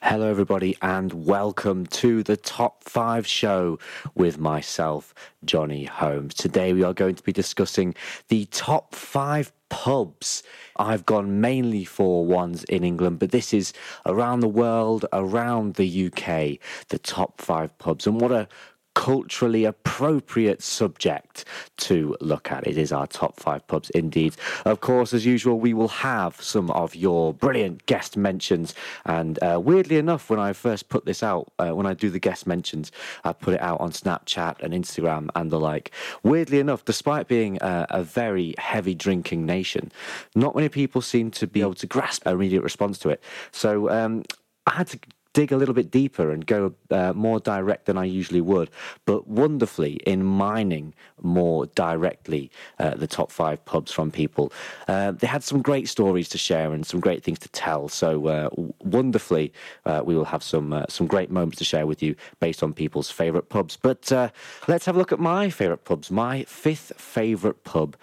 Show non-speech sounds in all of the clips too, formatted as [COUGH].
Hello, everybody, and welcome to the Top 5 show with myself, Johnny Holmes. Today, we are going to be discussing the top five pubs. I've gone mainly for ones in England, but this is around the world, around the UK, the top five pubs. And what a culturally appropriate subject to look at. It is our top five pubs indeed. Of course, as usual, we will have some of your brilliant guest mentions. And uh, weirdly enough, when I first put this out, uh, when I do the guest mentions, I put it out on Snapchat and Instagram and the like. Weirdly enough, despite being a, a very heavy drinking nation, not many people seem to be able to grasp an immediate response to it. So um, I had to dig a little bit deeper and go uh, more direct than I usually would, but wonderfully in mining more directly uh, the top five pubs from people. Uh, they had some great stories to share and some great things to tell. So uh, wonderfully, uh, we will have some uh, some great moments to share with you based on people's favourite pubs. But let's have a look at my favourite pubs. My fifth favourite pub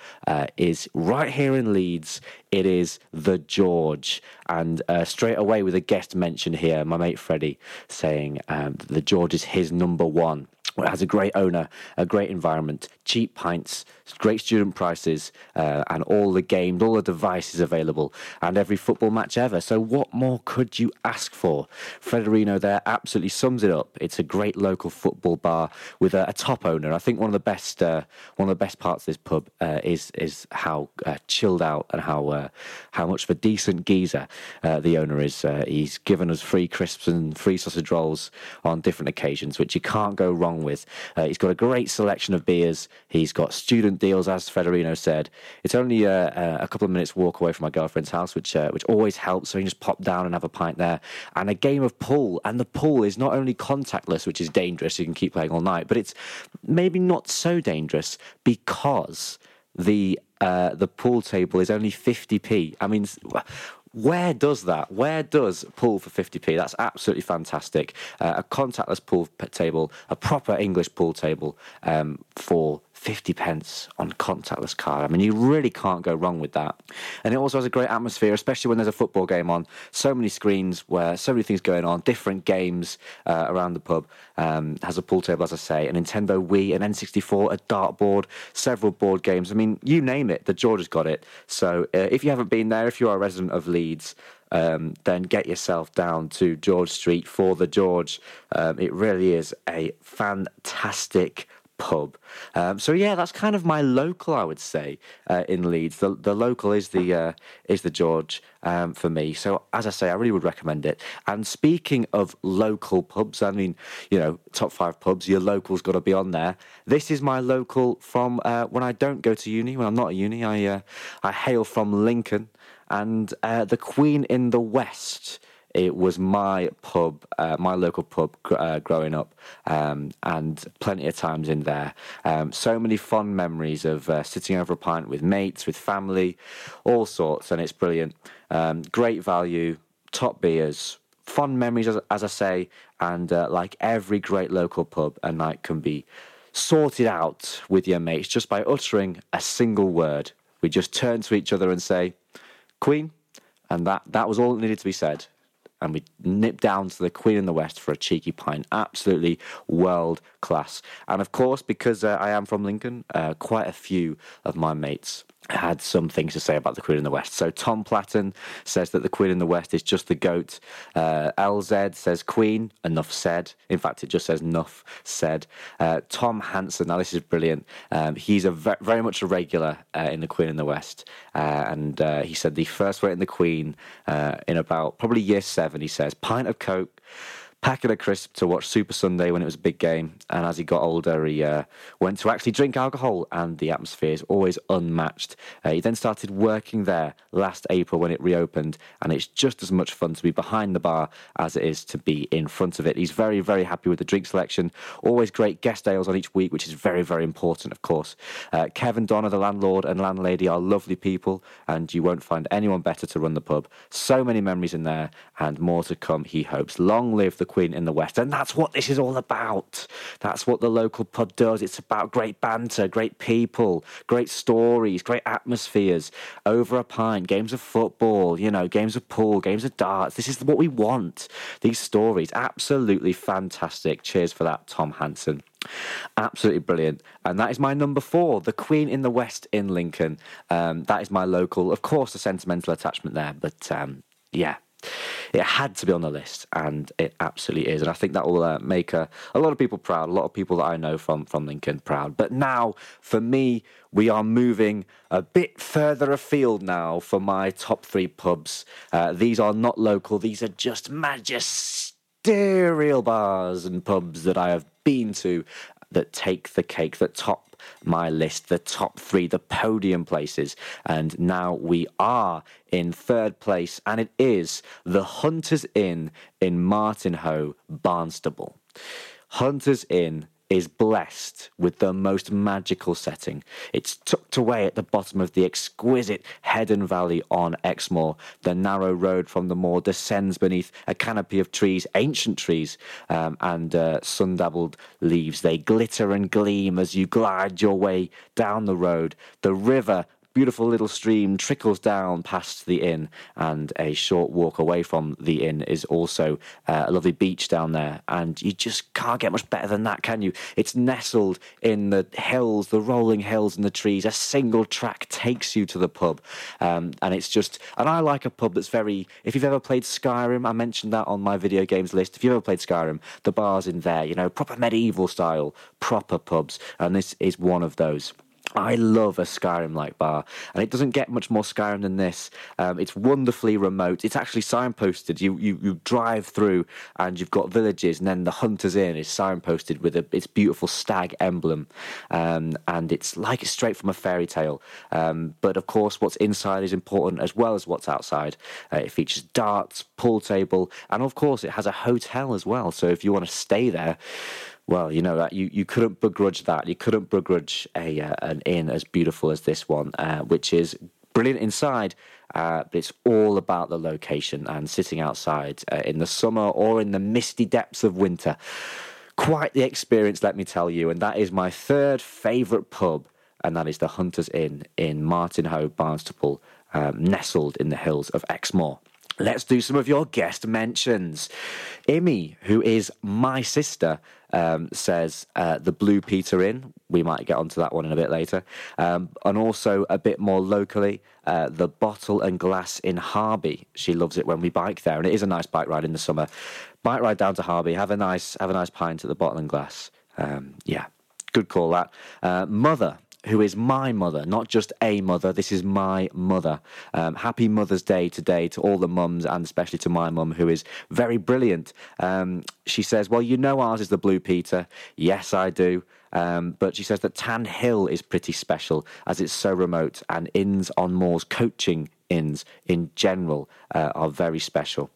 is right here in Leeds. It is the George, and straight away with a guest mention here, my mate Freddie saying um, the George is his number one. It has a great owner, a great environment, cheap pints, great student prices, uh, and all the games, all the devices available, and every football match ever. So, what more could you ask for? Federino there absolutely sums it up. It's a great local football bar with a, a top owner. I think one of the best, uh, one of the best parts of this pub uh, is is how uh, chilled out and how uh, how much of a decent geezer uh, the owner is. he's given us free crisps and free sausage rolls on different occasions, which you can't go wrong with. he's got a great selection of beers. He's got student deals, as Federino said. It's only uh, uh, a couple of minutes walk away from my girlfriend's house, which uh, which always helps. So you can just pop down and have a pint there. And a game of pool, and the pool is not only contactless, which is dangerous. You can keep playing all night, but it's maybe not so dangerous because the uh, the pool table is only 50p. I mean, where does that? Where does pool for 50p? That's absolutely fantastic. Uh, a contactless pool table, a proper English pool table um, for 50 pence on contactless card. I mean, you really can't go wrong with that. And it also has a great atmosphere, especially when there's a football game on. So many screens where so many things going on, different games uh, around the pub. Um, has a pool table, as I say, a Nintendo Wii, an N64, a dartboard, several board games. I mean, you name it, the George has got it. So uh, if you haven't been there, if you are a resident of Leeds, um, then get yourself down to George Street for the George. Um, it really is a fantastic pub. Um, so yeah, that's kind of my local, I would say, uh, in Leeds. The the local is the uh, is the George um, for me. So as I say, I really would recommend it. And speaking of local pubs, I mean, you know, top five pubs, your local's got to be on there. This is my local from uh, when I don't go to uni. When I'm not at uni, I uh, I hail from Lincoln, and uh, the Queen in the West it was my pub, uh, my local pub uh, growing up, um, and plenty of times in there. Um, so many fond memories of uh, sitting over a pint with mates, with family, all sorts, and it's brilliant. Um, great value, top beers, fond memories, as, as I say, and uh, like every great local pub, a night can be sorted out with your mates just by uttering a single word. We just turn to each other and say, Queen, and that, that was all that needed to be said and we nip down to the Queen in the West for a cheeky pint. Absolutely world class. And of course, because uh, I am from Lincoln, uh, quite a few of my mates had some things to say about the Queen in the West. So Tom Platton says that the Queen in the West is just the goat. Uh, LZ says Queen, enough said. In fact, it just says enough said. Uh, Tom Hanson, now this is brilliant. Um, he's a ve- very much a regular uh, in the Queen in the West, uh, and uh, he said the first wait in the Queen uh, in about probably year seven. He says pint of Coke packet of crisp to watch Super Sunday when it was a big game. And as he got older, he uh, went to actually drink alcohol, and the atmosphere is always unmatched. Uh, he then started working there last April when it reopened, and it's just as much fun to be behind the bar as it is to be in front of it. He's very, very happy with the drink selection. Always great guest ales on each week, which is very, very important, of course. Uh, Kevin Donner, the landlord and landlady, are lovely people, and you won't find anyone better to run the pub. So many memories in there, and more to come, he hopes. Long live the Queen in the West. And that's what this is all about. That's what the local pub does. It's about great banter, great people, great stories, great atmospheres, over a pint, games of football, you know, games of pool, games of darts. This is what we want. These stories, absolutely fantastic. Cheers for that, Tom Hanson. Absolutely brilliant. And that is my number four, The Queen in the West in Lincoln. Um, that is my local, of course, a sentimental attachment there, but um, yeah, it had to be on the list, and it absolutely is. And I think that will uh, make a, a lot of people proud, a lot of people that I know from, from Lincoln proud. But now, for me, we are moving a bit further afield now for my top three pubs. Uh, these are not local, these are just magisterial bars and pubs that I have been to that take the cake, that top my list, the top three, the podium places. And now we are in third place, and it is the Hunters Inn in Martinhoe, Barnstaple. Hunters Inn is blessed with the most magical setting. It's tucked away at the bottom of the exquisite Heddon Valley on Exmoor. The narrow road from the moor descends beneath a canopy of trees, ancient trees, um, and uh, sun dabbled leaves. They glitter and gleam as you glide your way down the road. The river beautiful little stream trickles down past the inn, and a short walk away from the inn is also uh, a lovely beach down there. And you just can't get much better than that, can you? It's nestled in the hills, the rolling hills and the trees. A single track takes you to the pub, um, and it's just. And I like a pub that's very. If you've ever played Skyrim, I mentioned that on my video games list. If you've ever played Skyrim, the bars in there, you know, proper medieval style, proper pubs, and this is one of those. I love a Skyrim like bar, and it doesn't get much more Skyrim than this. Um, it's wonderfully remote. It's actually signposted. You, you you drive through, and you've got villages, and then the Hunters Inn is signposted with a, its beautiful stag emblem, um, and it's like it's straight from a fairy tale. Um, but of course, what's inside is important as well as what's outside. Uh, it features darts, pool table, and of course, it has a hotel as well. So if you want to stay there well, you know that you, you couldn't begrudge that. You couldn't begrudge a uh, an inn as beautiful as this one, uh, which is brilliant inside, uh, but it's all about the location and sitting outside uh, in the summer or in the misty depths of winter. Quite the experience, let me tell you. And that is my third favourite pub, and that is the Hunters Inn in Martinhoe, Barnstaple, um, nestled in the hills of Exmoor. Let's do some of your guest mentions. Imi, who is my sister, um, says uh, the Blue Peter Inn. We might get onto that one in a bit later. Um, and also a bit more locally, uh, the Bottle and Glass in Harby. She loves it when we bike there, and it is a nice bike ride in the summer. Bike ride down to Harby, have a nice have a nice pint at the Bottle and Glass. Um, yeah, good call that. Uh, Mother who is my mother, not just a mother. This is my mother. Um, happy Mother's Day today to all the mums and especially to my mum, who is very brilliant. Um, she says, Well, you know ours is the Blue Peter. Yes, I do. Um, but she says that Tan Hill is pretty special as it's so remote, and inns on moors coaching inns in general uh, are very special.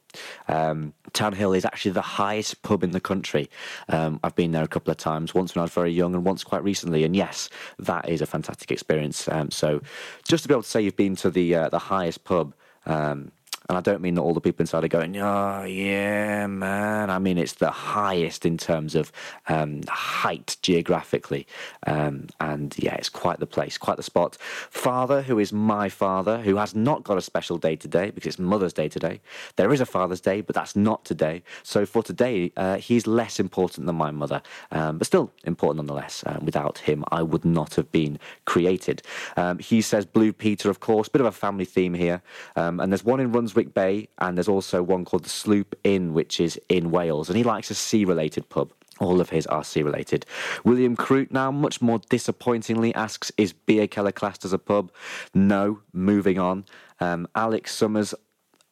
Um, Tan Hill is actually the highest pub in the country. Um, I've been there a couple of times, once when I was very young and once quite recently. And yes, that is a fantastic experience. Um, so just to be able to say you've been to the uh, the highest pub um, and I don't mean that all the people inside are going, oh, yeah, man. I mean, it's the highest in terms of um, height geographically. Um, and yeah, it's quite the place, quite the spot. Father, who is my father, who has not got a special day today because it's Mother's Day today. There is a Father's Day, but that's not today. So for today, uh, he's less important than my mother, um, but still important nonetheless. Um, without him, I would not have been created. Um, he says Blue Peter, of course, bit of a family theme here. Um, and there's one in Bay, and there's also one called the Sloop Inn, which is in Wales, and he likes a sea related pub. All of his are sea related. William Croot now, much more disappointingly, asks Is Bierkeller classed as a pub? No, moving on. Um, Alex Sommers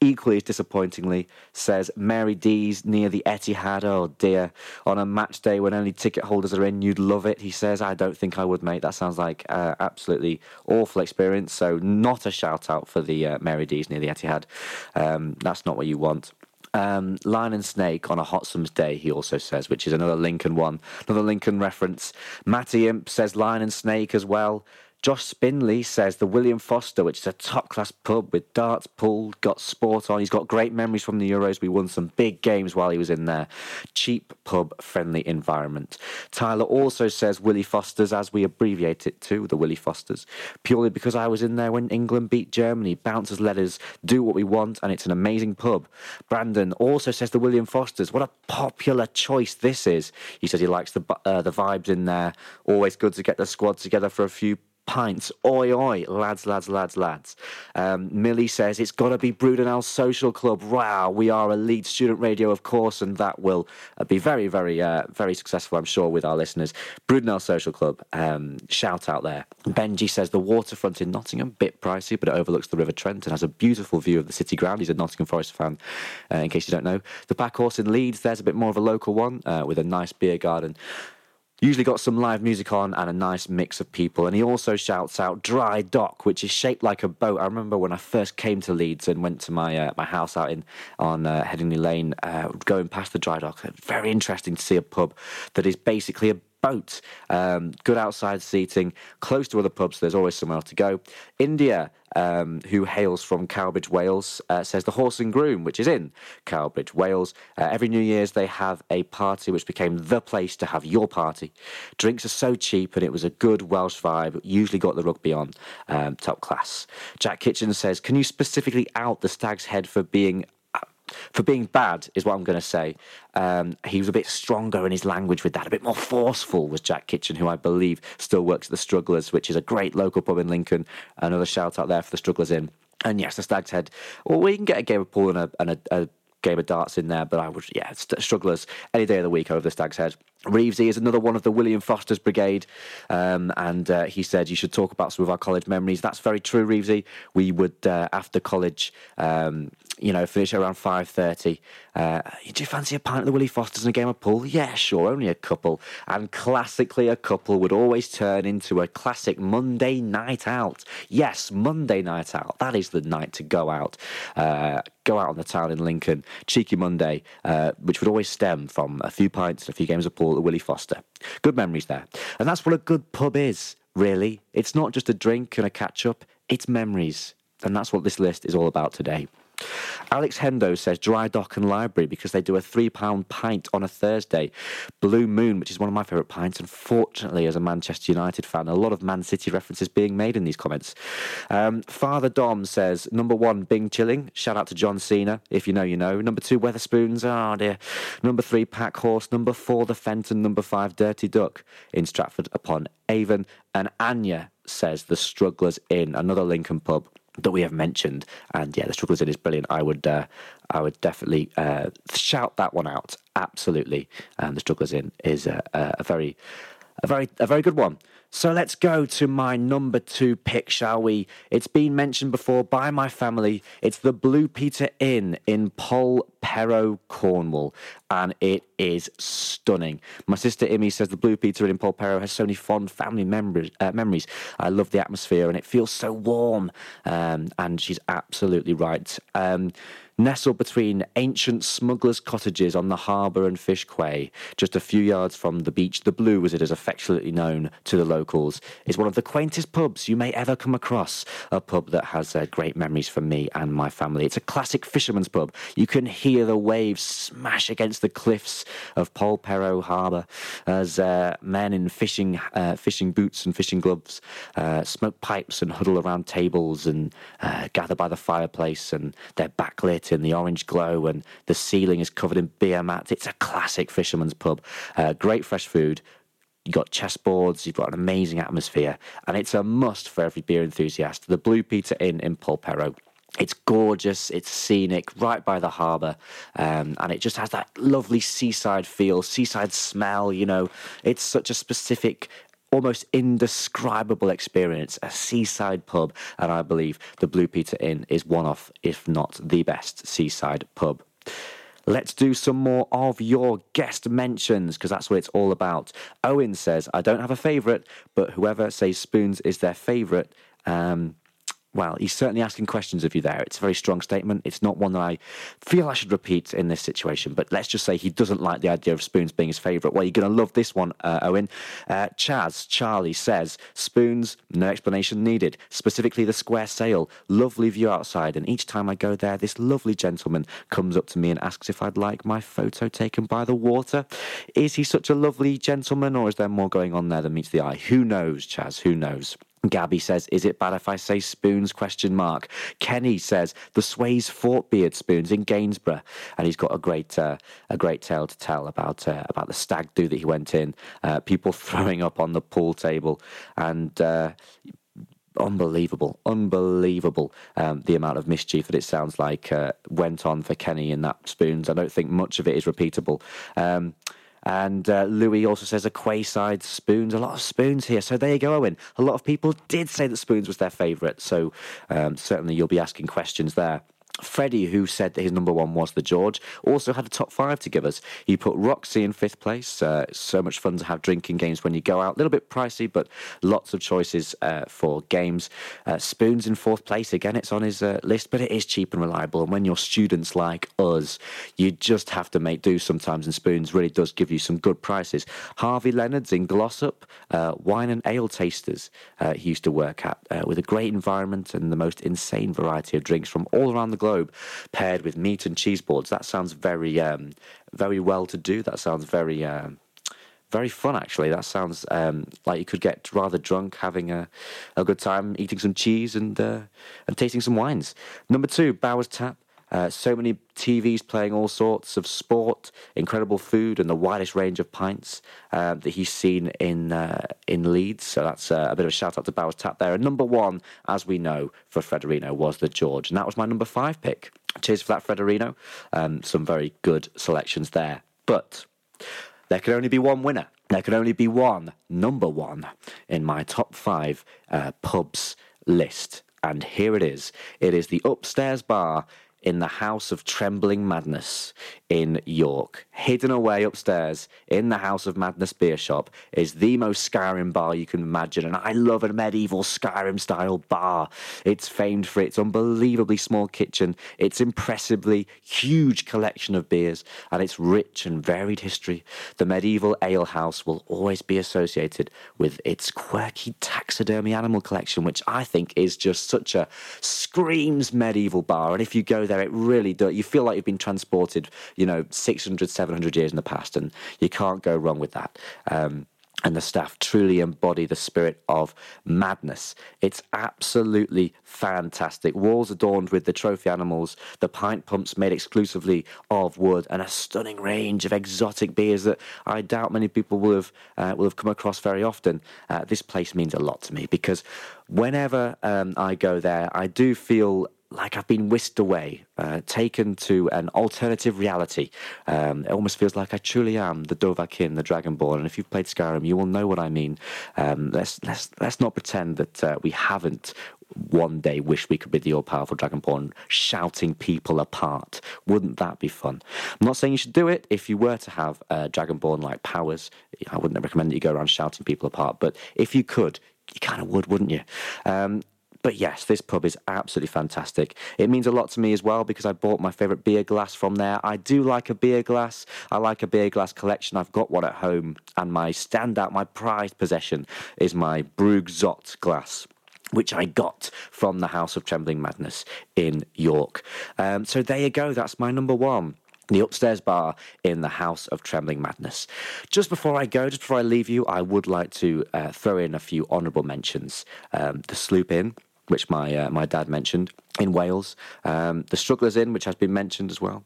equally as disappointingly, says Mary D's near the Etihad. Oh dear. On a match day when only ticket holders are in, you'd love it. He says, I don't think I would, mate. That sounds like uh, absolutely awful experience. So, not a shout out for the uh, Mary D's near the Etihad. Um, that's not what you want. Um, Lion and Snake on a hot summer's day, he also says, which is another Lincoln one, another Lincoln reference. Matty Imp says Lion and Snake as well. Josh Spinley says the William Foster, which is a top class pub with darts, pool, got sport on. He's got great memories from the Euros. We won some big games while he was in there. Cheap pub, friendly environment. Tyler also says Willie Foster's, as we abbreviate it to, the Willie Foster's, purely because I was in there when England beat Germany. Bouncers let us do what we want, and it's an amazing pub. Brandon also says the William Foster's. What a popular choice this is. He says he likes the uh, the vibes in there. Always good to get the squad together for a few pints. Oi, oi, lads, lads, lads, lads. Um, Millie says it's got to be Brudenell Social Club. Wow, we are a lead student radio, of course, and that will uh, be very, very, uh, very successful, I'm sure, with our listeners. Brudenell Social Club, um, shout out there. Benji says the waterfront in Nottingham, bit pricey, but it overlooks the River Trent and has a beautiful view of the city ground. He's a Nottingham Forest fan, uh, in case you don't know. The Pack Horse in Leeds, there's a bit more of a local one uh, with a nice beer garden. Usually got some live music on and a nice mix of people. And he also shouts out Dry Dock, which is shaped like a boat. I remember when I first came to Leeds and went to my uh, my house out in on uh, Headingley Lane, uh, going past the Dry Dock. Very interesting to see a pub that is basically a boat. Um, good outside seating, close to other pubs. There's always somewhere to go. India, um, who hails from Cowbridge, Wales, uh, says the Horse and Groom, which is in Cowbridge, Wales. Uh, every New Year's they have a party which became the place to have your party. Drinks are so cheap and it was a good Welsh vibe. Usually got the rugby on, um, top class. Jack Kitchen says, can you specifically out the Stag's Head for being for being bad is what I'm going to say. Um, he was a bit stronger in his language with that, a bit more forceful was Jack Kitchen, who I believe still works at the Strugglers, which is a great local pub in Lincoln. Another shout out there for the Strugglers in. And yes, the Stag's Head. Well, we can get a game of pool and a, and a, a game of darts in there, but I would, yeah, strugglers any day of the week over the Stag's Head. Reevesy is another one of the William Foster's brigade, um, and uh, he said you should talk about some of our college memories. That's very true, Reevesy. We would uh, after college, um, you know, finish around five thirty. Uh, do you fancy a pint of the Willie Fosters and a game of pool? Yeah, sure, only a couple. And classically, a couple would always turn into a classic Monday night out. Yes, Monday night out. That is the night to go out. Uh, go out on the town in Lincoln, cheeky Monday, uh, which would always stem from a few pints and a few games of pool at Willie Foster. Good memories there. And that's what a good pub is, really. It's not just a drink and a catch up, it's memories. And that's what this list is all about today. Alex Hendo says Dry Dock and Library because they do a three pound pint on a Thursday. Blue Moon, which is one of my favourite pints. Unfortunately, as a Manchester United fan, a lot of Man City references being made in these comments. Um, Father Dom says number one, Bing Chilling. Shout out to John Cena. If you know, you know. Number two, Wetherspoons. Oh dear. Number three, Pack Horse. Number four, The Fenton. Number five, Dirty Duck in Stratford upon Avon. And Anya says The Strugglers Inn, another Lincoln pub that we have mentioned. And yeah, the Strugglers Inn is brilliant. I would uh, I would definitely uh, shout that one out. Absolutely, and the Strugglers Inn is a, a, very a very a very good one. So let's go to my number two pick, shall we? It's been mentioned before by my family. It's the Blue Peter Inn in Polperro, Cornwall, and it is stunning. My sister Imi says the Blue Peter Inn in Polperro has so many fond family memories. Uh, memories. I love the atmosphere, and it feels so warm. Um, and she's absolutely right. Um, nestled between ancient smugglers' cottages on the harbour and fish quay, just a few yards from the beach. The Blue, as it is affectionately known to the locals, is one of the quaintest pubs you may ever come across. A pub that has uh, great memories for me and my family. It's a classic fisherman's pub. You can hear the waves smash against the cliffs of Polperro Harbour as uh, men in fishing uh, fishing boots and fishing gloves uh, smoke pipes and huddle around tables and uh, gather by the fireplace and they're backlit in the orange glow, and the ceiling is covered in beer mats. It's a classic fisherman's pub. Uh, great fresh food. You've got chessboards, you've got an amazing atmosphere, and it's a must for every beer enthusiast. The Blue Peter Inn in Polperro. It's gorgeous, it's scenic, right by the harbour, um, and it just has that lovely seaside feel, seaside smell. You know, it's such a specific almost indescribable experience, a seaside pub, and I believe the Blue Peter Inn is one of, if not the best seaside pub. Let's do some more of your guest mentions because that's what it's all about. Owen says, I don't have a favourite, but whoever says spoons is their favourite. Um, well, he's certainly asking questions of you there. It's a very strong statement. It's not one that I feel I should repeat in this situation, but let's just say he doesn't like the idea of spoons being his favourite. Well, you're going to love this one, uh, Owen. Uh, Chaz, Charlie says, spoons, no explanation needed. Specifically, the square sail. Lovely view outside, and each time I go there, this lovely gentleman comes up to me and asks if I'd like my photo taken by the water. Is he such a lovely gentleman, or is there more going on there than meets the eye? Who knows, Chaz? Who knows? Gabby says, "Is it bad if I say spoons?" Question mark. Kenny says, "The Sweyn Forkbeard spoons in Gainsborough," and he's got a great uh, a great tale to tell about uh, about the stag do that he went in, uh, people [LAUGHS] throwing up on the pool table, and. Uh, unbelievable, unbelievable um, the amount of mischief that it sounds like uh, went on for Kenny in that spoons. I don't think much of it is repeatable. Um, and uh, Louis also says a quayside spoons, a lot of spoons here. So there you go, Owen. A lot of people did say that spoons was their favourite. So um, certainly you'll be asking questions there. Freddie, who said that his number one was the George, also had a top five to give us. He put Roxy in fifth place. Uh, so much fun to have drinking games when you go out. A little bit pricey, but lots of choices uh, for games. Uh, Spoons in fourth place. Again, it's on his uh, list, but it is cheap and reliable. And when you're students like us, you just have to make do sometimes. And Spoons really does give you some good prices. Harvey Leonard's in Glossop, uh, wine and ale tasters. Uh, he used to work at with a great environment and the most insane variety of drinks from all around the globe globe, paired with meat and cheese boards. That sounds very, um, very well to do. That sounds very. Um, very fun actually. That sounds um, like you could get rather drunk, having a, a good time, eating some cheese and uh, and tasting some wines. Number two, Bowers Tap. Uh, so many TVs playing all sorts of sport, incredible food, and the widest range of pints uh, that he's seen in uh, in Leeds. So that's uh, a bit of a shout out to Bowers Tap there. And number one, as we know, for Frederino was the George, and that was my number five pick. Cheers for that, Frederino. Um, some very good selections there, but there can only be one winner. There can only be one number one in my top five uh, pubs list. And here it is. It is the upstairs bar in the House of Trembling Madness in York. Hidden away upstairs in the House of Madness beer shop is the most Skyrim bar you can imagine, and I love a medieval Skyrim style bar. It's famed for its unbelievably small kitchen, its impressively huge collection of beers, and its rich and varied history. The medieval ale house will always be associated with its quirky taxidermy animal collection, which I think is just such a screams medieval bar. And if you go there, it really does. You feel like you've been transported, you know, 600, 700 years in the past, and you can't go wrong with that. Um, and the staff truly embody the spirit of madness. It's absolutely fantastic. Walls adorned with the trophy animals, the pint pumps made exclusively of wood, and a stunning range of exotic beers that I doubt many people will have uh, will have come across very often. Uh, this place means a lot to me because whenever um, I go there, I do feel like I've been whisked away, uh, taken to an alternative reality. Um, it almost feels like I truly am the Dovahkiin, the Dragonborn. And if you've played Skyrim, you will know what I mean. Um, let's let's let's not pretend that uh, we haven't one day wish we could be the all powerful Dragonborn shouting people apart. Wouldn't that be fun? I'm not saying you should do it. If you were to have uh, Dragonborn like powers, I wouldn't recommend that you go around shouting people apart. But if you could, you kind of would, wouldn't you? Um, but yes, this pub is absolutely fantastic. It means a lot to me as well because I bought my favourite beer glass from there. I do like a beer glass. I like a beer glass collection. I've got one at home, and my standout, my prized possession, is my Brugse Zot glass which I got from the House of Trembling Madness in York. Um, so there you go. That's my number one the upstairs bar in the House of Trembling Madness. Just before I go, just before I leave you, I would like to uh, throw in a few honourable mentions. Um, the Sloop Inn which my uh, my dad mentioned in Wales. Um, the Strugglers Inn, which has been mentioned as well,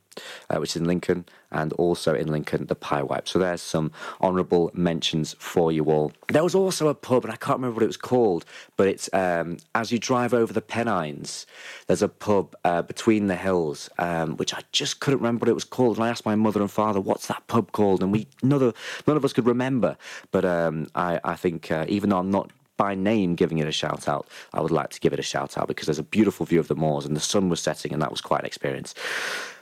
uh, which is in Lincoln, and also in Lincoln, the Pyewipe. So there's some honourable mentions for you all. There was also a pub, and I can't remember what it was called, but it's um, as you drive over the Pennines, there's a pub uh, between the hills, um, which I just couldn't remember what it was called. And I asked my mother and father, "What's that pub called?" And we none of, none of us could remember. But um, I, I think uh, even though I'm not by name giving it a shout out, I would like to give it a shout out because there's a beautiful view of the moors and the sun was setting and that was quite an experience.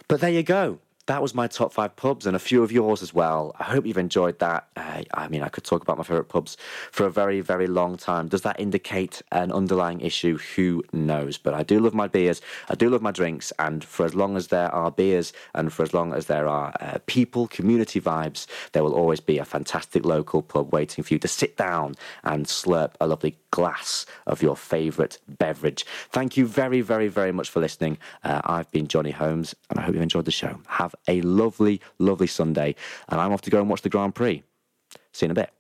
But there you go. That was my top five pubs and a few of yours as well. I hope you've enjoyed that. Uh, I mean, I could talk about my favourite pubs for a very, very long time. Does that indicate an underlying issue? Who knows? But I do love my beers, I do love my drinks, and for as long as there are beers and for as long as there are uh, people, community vibes, there will always be a fantastic local pub waiting for you to sit down and slurp a lovely glass of your favourite beverage. Thank you very, very, very much for listening. Uh, I've been Johnny Holmes, and I hope you've enjoyed the show. Have a lovely, lovely Sunday, and I'm off to go and watch the Grand Prix. See you in a bit.